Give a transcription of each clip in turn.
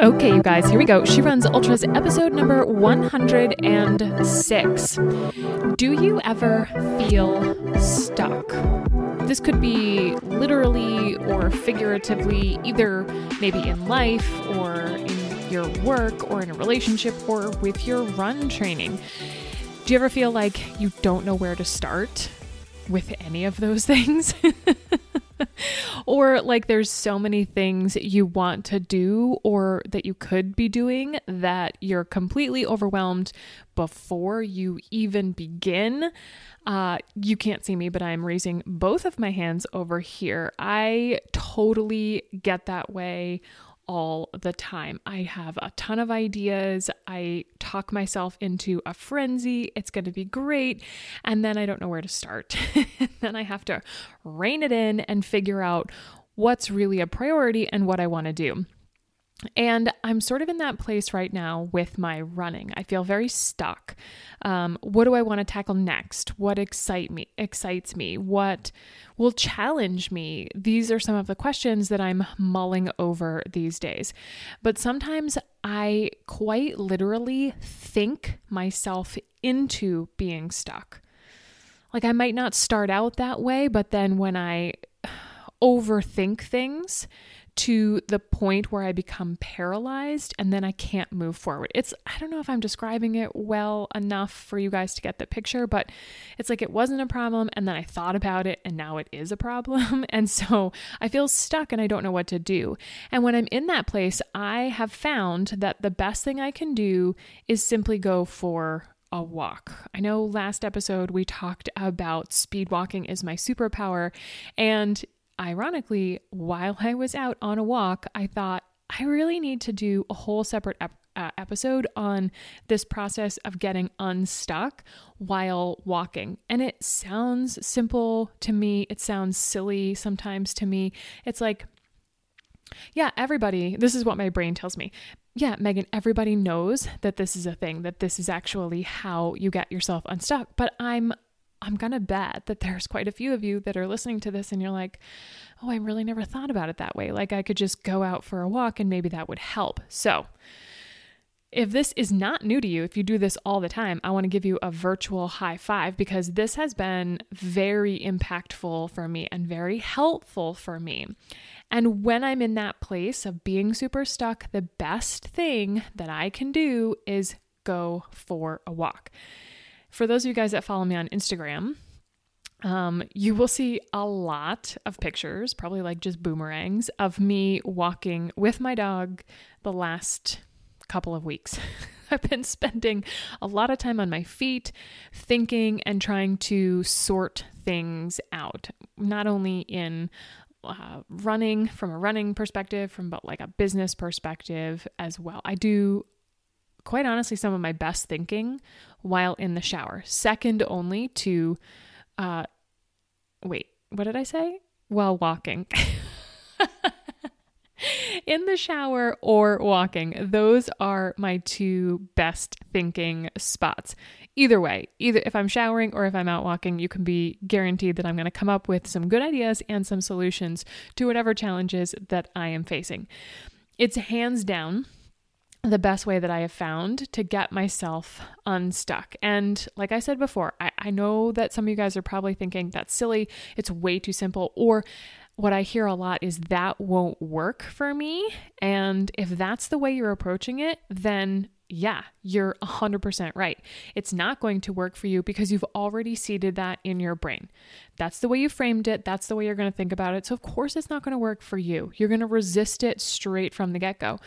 Okay, you guys, here we go. She Runs Ultras, episode number 106. Do you ever feel stuck? This could be literally or figuratively, either maybe in life or in your work or in a relationship or with your run training. Do you ever feel like you don't know where to start with any of those things? or like there's so many things you want to do or that you could be doing that you're completely overwhelmed before you even begin. Uh, you can't see me, but I'm raising both of my hands over here. I totally get that way all the time. I have a ton of ideas. I talk myself into a frenzy. It's going to be great. And then I don't know where to start. then I have to rein it in and figure out what's really a priority and what I want to do. And I'm sort of in that place right now with my running. I feel very stuck. Um, what do I want to tackle next? What excite me? Excites me? What will challenge me? These are some of the questions that I'm mulling over these days. But sometimes I quite literally think myself into being stuck. Like I might not start out that way, but then when I overthink things, to the point where I become paralyzed and then I can't move forward. It's, I don't know if I'm describing it well enough for you guys to get the picture, but it's like it wasn't a problem and then I thought about it and now it is a problem. And so I feel stuck and I don't know what to do. And when I'm in that place, I have found that the best thing I can do is simply go for a walk. I know last episode we talked about speed walking is my superpower, and ironically, while I was out on a walk, I thought I really need to do a whole separate ep- uh, episode on this process of getting unstuck while walking. And it sounds simple to me, it sounds silly sometimes to me. It's like, yeah, everybody, this is what my brain tells me. Yeah, Megan, everybody knows that this is a thing, that this is actually how you get yourself unstuck. But I'm I'm going to bet that there's quite a few of you that are listening to this and you're like, oh, I really never thought about it that way. Like I could just go out for a walk and maybe that would help. So, if this is not new to you, if you do this all the time, I want to give you a virtual high five because this has been very impactful for me and very helpful for me. And when I'm in that place of being super stuck, the best thing that I can do is go for a walk. For those of you guys that follow me on Instagram, um, you will see a lot of pictures, probably like just boomerangs, of me walking with my dog the last couple of weeks. I've been spending a lot of time on my feet, thinking and trying to sort things out, not only in uh, running from a running perspective, from but like a business perspective as well. I do quite honestly some of my best thinking while in the shower, second only to, uh, wait, what did I say? While walking. in the shower or walking. Those are my two best thinking spots. Either way, either if I'm showering or if I'm out walking, you can be guaranteed that I'm going to come up with some good ideas and some solutions to whatever challenges that I am facing. It's hands down the best way that I have found to get myself unstuck. And like I said before, I, I know that some of you guys are probably thinking that's silly, it's way too simple, or what I hear a lot is that won't work for me. And if that's the way you're approaching it, then yeah, you're 100% right. It's not going to work for you because you've already seeded that in your brain. That's the way you framed it. That's the way you're going to think about it. So, of course, it's not going to work for you. You're going to resist it straight from the get go.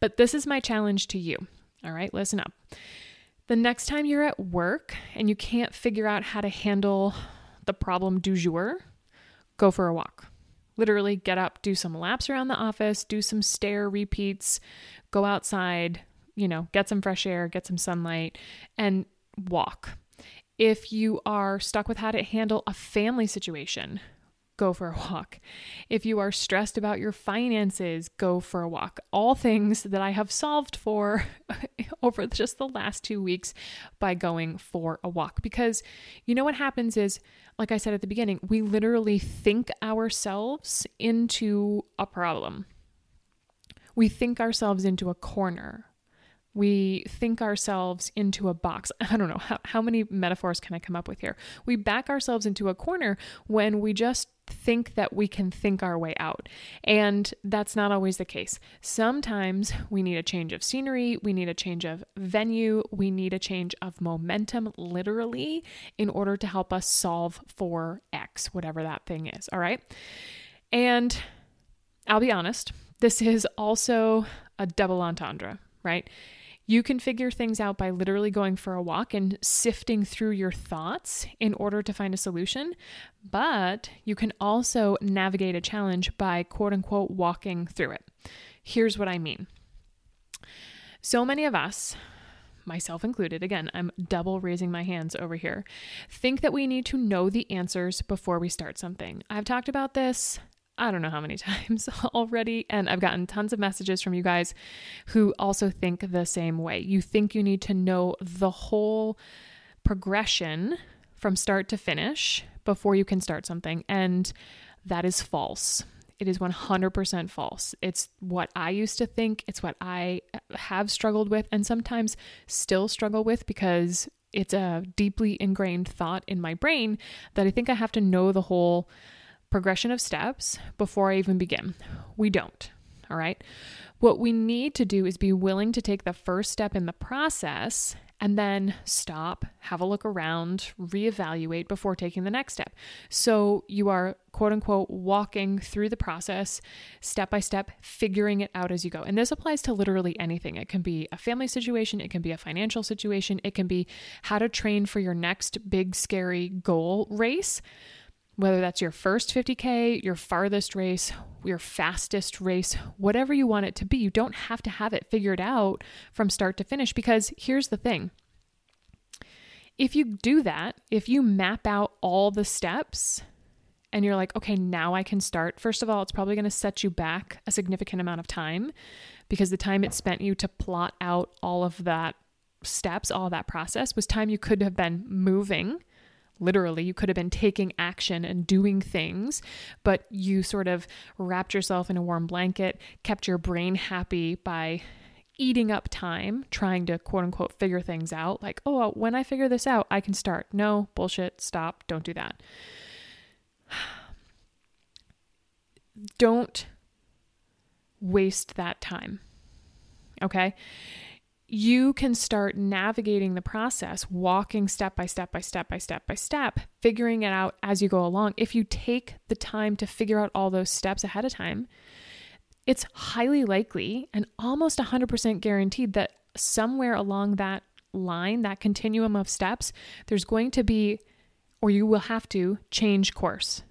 But this is my challenge to you. All right, listen up. The next time you're at work and you can't figure out how to handle the problem du jour, go for a walk. Literally, get up, do some laps around the office, do some stair repeats, go outside, you know, get some fresh air, get some sunlight, and walk. If you are stuck with how to handle a family situation, go for a walk. If you are stressed about your finances, go for a walk. All things that I have solved for over just the last two weeks by going for a walk. Because you know what happens is, like I said at the beginning, we literally think ourselves into a problem We think ourselves into a corner. We think ourselves into a box. I don't know how, how many metaphors can I come up with here. We back ourselves into a corner when we just think that we can think our way out. And that's not always the case. Sometimes we need a change of scenery, we need a change of venue, we need a change of momentum, literally, in order to help us solve for X, whatever that thing is. All right. And I'll be honest, this is also a double entendre, right? You can figure things out by literally going for a walk and sifting through your thoughts in order to find a solution. But you can also navigate a challenge by quote unquote walking through it. Here's what I mean. So many of us, myself included, again, I'm double raising my hands over here, think that we need to know the answers before we start something. I've talked about this I don't know how many times already. And I've gotten tons of messages from you guys who also think the same way. You think you need to know the whole progression from start to finish before you can start something. And that is false. It is 100% false. It's what I used to think. It's what I have struggled with and sometimes still struggle with because it's a deeply ingrained thought in my brain that I think I have to know the whole progression of steps before I even begin. We don't. All right. What we need to do is be willing to take the first step in the process and then stop, have a look around, reevaluate before taking the next step. So you are quote unquote walking through the process step by step, figuring it out as you go. And this applies to literally anything. It can be a family situation, it can be a financial situation, it can be how to train for your next big, scary goal race whether that's your first 50K, your farthest race, your fastest race, whatever you want it to be, you don't have to have it figured out from start to finish because here's the thing. If you do that, if you map out all the steps and you're like, okay, now I can start, first of all, it's probably going to set you back a significant amount of time because the time it spent you to plot out all of that steps, all that process was time you could have been moving literally you could have been taking action and doing things but you sort of wrapped yourself in a warm blanket kept your brain happy by eating up time trying to quote unquote figure things out. Like oh when i figure this out i can start. No bullshit stop don't do that. Don't waste that time okay you can start navigating the process, walking step by step by step by step by step, figuring it out as you go along. If you take the time to figure out all those steps ahead of time, it's highly likely and almost 100% guaranteed that somewhere along that line, that continuum of steps, there's going to be, or you will have to change course.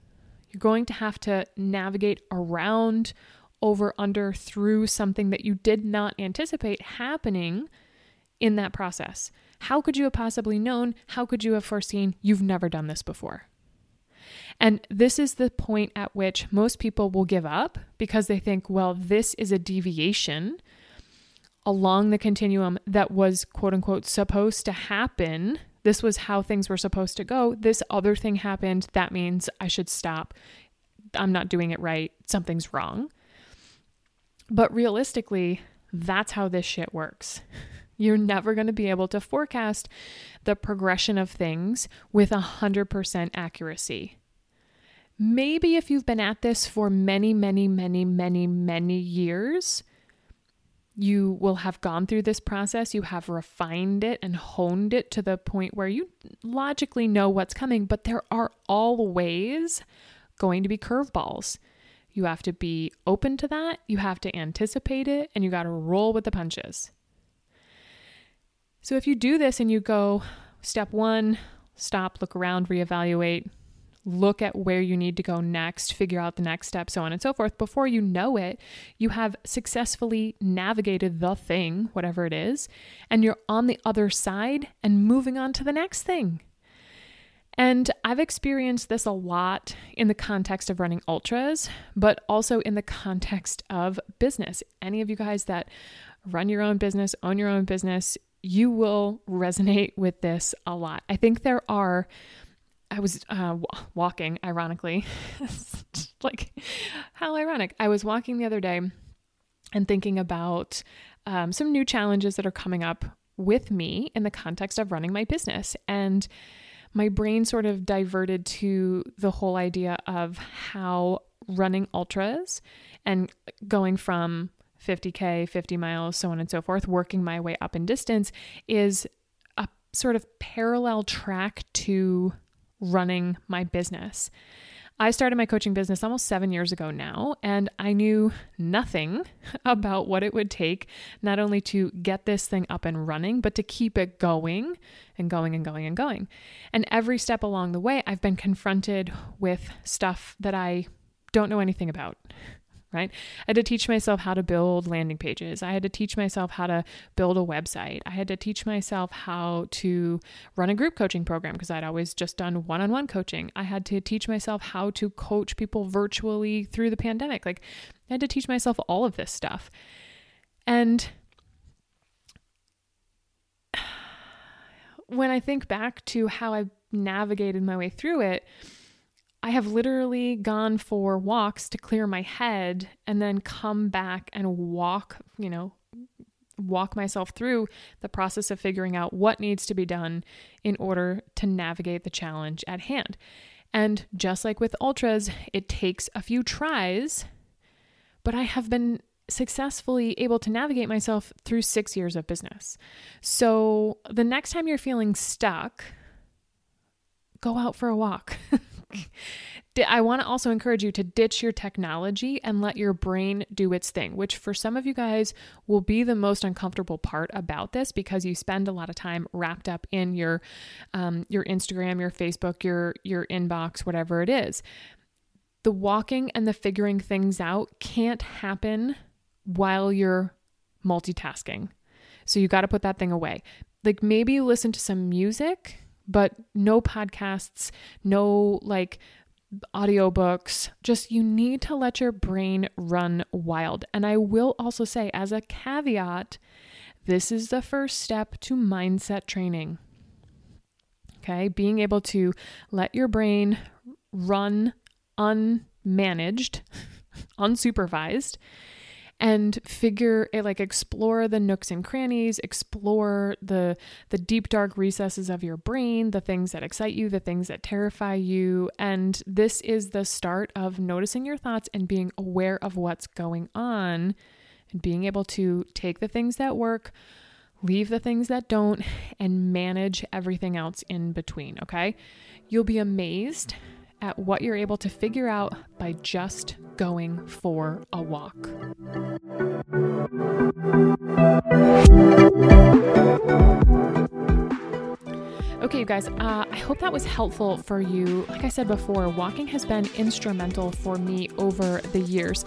You're going to have to navigate around over, under, through something that you did not anticipate happening in that process. How could you have possibly known? How could you have foreseen? You've never done this before. And this is the point at which most people will give up because they think, well, this is a deviation along the continuum that was quote unquote supposed to happen. This was how things were supposed to go. This other thing happened. That means I should stop. I'm not doing it right. Something's wrong. But realistically, that's how this shit works. You're never going to be able to forecast the progression of things with 100% accuracy. Maybe if you've been at this for many, many, many, many, many years, you will have gone through this process. You have refined it and honed it to the point where you logically know what's coming, but there are always going to be curveballs. You have to be open to that, you have to anticipate it, and you got to roll with the punches. So if you do this and you go step one, stop, look around, reevaluate, look at where you need to go next, figure out the next step, so on and so forth. Before you know it, you have successfully navigated the thing, whatever it is, and you're on the other side and moving on to the next thing. And I've experienced this a lot in the context of running ultras, but also in the context of business. Any of you guys that run your own business, own your own business, you will resonate with this a lot. I think there are, I was uh, walking, ironically, like how ironic. I was walking the other day and thinking about um, some new challenges that are coming up with me in the context of running my business. And my brain sort of diverted to the whole idea of how running ultras and going from 50K, 50 miles, so on and so forth, working my way up in distance is a sort of parallel track to running my business. I started my coaching business almost seven years ago now, and I knew nothing about what it would take not only to get this thing up and running, but to keep it going and going and going and going. And every step along the way, I've been confronted with stuff that I don't know anything about right? I had to teach myself how to build landing pages. I had to teach myself how to build a website. I had to teach myself how to run a group coaching program because I'd always just done one on one coaching. I had to teach myself how to coach people virtually through the pandemic. Like, I had to teach myself all of this stuff. And when I think back to how I navigated my way through it, I have literally gone for walks to clear my head and then come back and walk, you know, walk myself through the process of figuring out what needs to be done in order to navigate the challenge at hand. And just like with ultras, it takes a few tries, but I have been successfully able to navigate myself through six years of business. So the next time you're feeling stuck, go out for a walk. I want to also encourage you to ditch your technology and let your brain do its thing, which for some of you guys will be the most uncomfortable part about this because you spend a lot of time wrapped up in your um, your Instagram, your Facebook, your your inbox, whatever it is. The walking and the figuring things out can't happen while you're multitasking. So you got to put that thing away. Like maybe you listen to some music but no podcasts, no like audiobooks. Just you need to let your brain run wild. And I will also say, as a caveat, this is the first step to mindset training. Okay, being able to let your brain run unmanaged, unsupervised, and figure it like explore the nooks and crannies explore the the deep dark recesses of your brain the things that excite you the things that terrify you. And this is the start of noticing your thoughts and being aware of what's going on and being able to take the things that work leave the things that don't and manage everything else in between okay? You'll be amazed at what you're able to figure out by just going for a walk. Okay, you guys, uh, I hope that was helpful for you. Like I said before, walking has been instrumental for me over the years,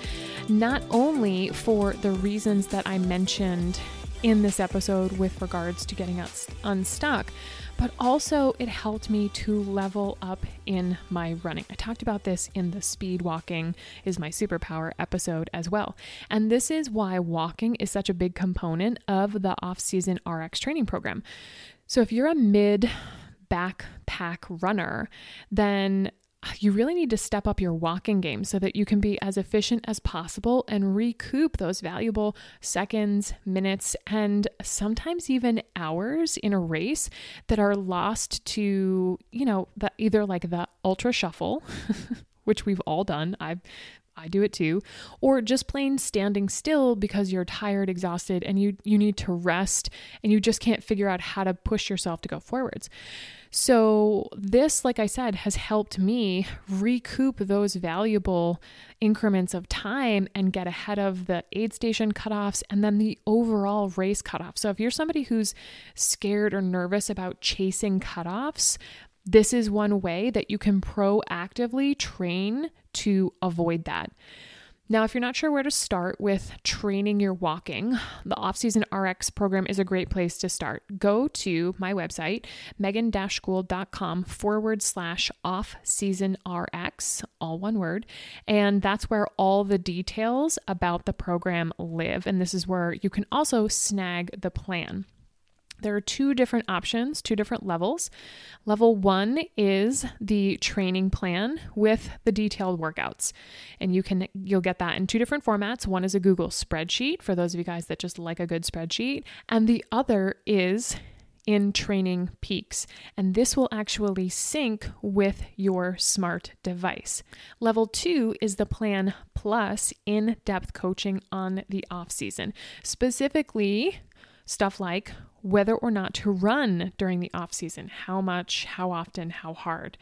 not only for the reasons that I mentioned in this episode with regards to getting us unstuck, but also it helped me to level up in my running. I talked about this in the speed walking is my superpower episode as well. And this is why walking is such a big component of the off season RX training program. So if you're a mid backpack runner, then you really need to step up your walking game so that you can be as efficient as possible and recoup those valuable seconds, minutes, and sometimes even hours in a race that are lost to, you know, the, either like the ultra shuffle, which we've all done. I've I do it too, or just plain standing still because you're tired, exhausted, and you you need to rest and you just can't figure out how to push yourself to go forwards. So, this, like I said, has helped me recoup those valuable increments of time and get ahead of the aid station cutoffs and then the overall race cutoff. So, if you're somebody who's scared or nervous about chasing cutoffs, this is one way that you can proactively train to avoid that. Now, if you're not sure where to start with training your walking, the Off-Season RX program is a great place to start. Go to my website, megan-school.com forward slash off season RX, all one word. And that's where all the details about the program live. And this is where you can also snag the plan. There are two different options, two different levels. Level one is the training plan with the detailed workouts. And you can you'll get that in two different formats. One is a Google spreadsheet for those of you guys that just like a good spreadsheet, and the other is in Training Peaks, and this will actually sync with your smart device. Level two is the Plan Plus in depth coaching on the off season, specifically stuff like whether or not to run during the off season, how much, how often, how hard.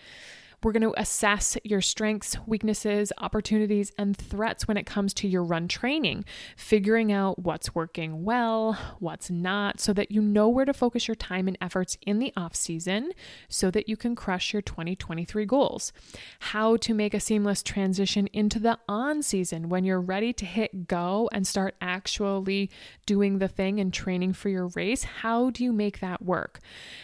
We're going to assess your strengths, weaknesses, opportunities, and threats when it comes to your run training, figuring out what's working well, what's not, so that you know where to focus your time and efforts in the off season so that you can crush your 2023 goals. How to make a seamless transition into the on season when you're ready to hit go and start actually doing the thing and training for your race. How do you make that work?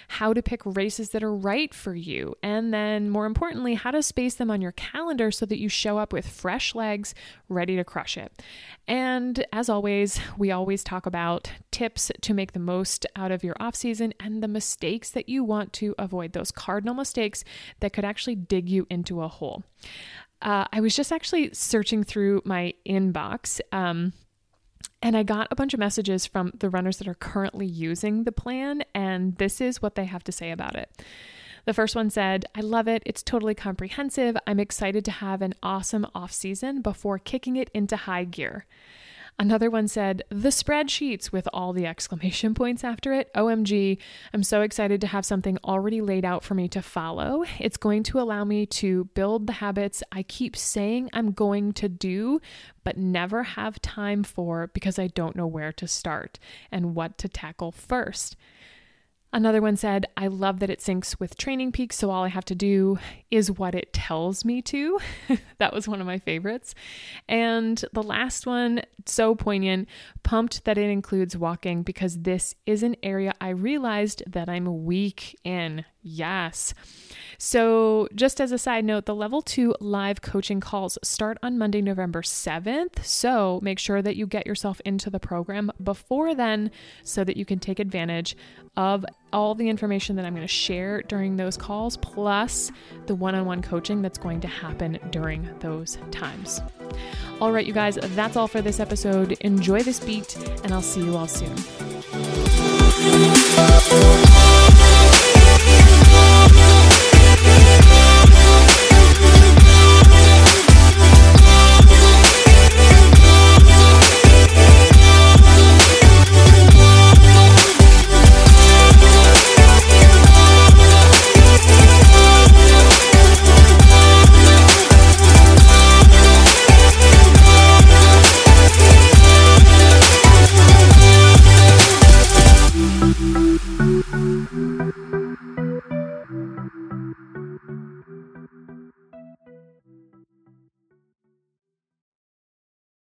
How to pick races that are right for you. And then, more importantly, importantly, how to space them on your calendar so that you show up with fresh legs ready to crush it. And as always, we always talk about tips to make the most out of your off season and the mistakes that you want to avoid, those cardinal mistakes that could actually dig you into a hole. Uh, I was just actually searching through my inbox. Um, and I got a bunch of messages from the runners that are currently using the plan, and this is what they have to say about it. The first one said, I love it. It's totally comprehensive. I'm excited to have an awesome off season before kicking it into high gear. Another one said, the spreadsheets with all the exclamation points after it. OMG, I'm so excited to have something already laid out for me to follow. It's going to allow me to build the habits I keep saying I'm going to do, but never have time for because I don't know where to start and what to tackle first. Another one said, I love that it syncs with Training Peaks, so all I have to do is what it tells me to. that was one of my favorites. And the last one, so poignant, pumped that it includes walking because this is an area I realized that I'm weak in. Yes. So, just as a side note, the level two live coaching calls start on Monday, November 7th. So, make sure that you get yourself into the program before then so that you can take advantage of all the information that I'm going to share during those calls, plus the one on one coaching that's going to happen during those times. All right, you guys, that's all for this episode. Enjoy this beat, and I'll see you all soon.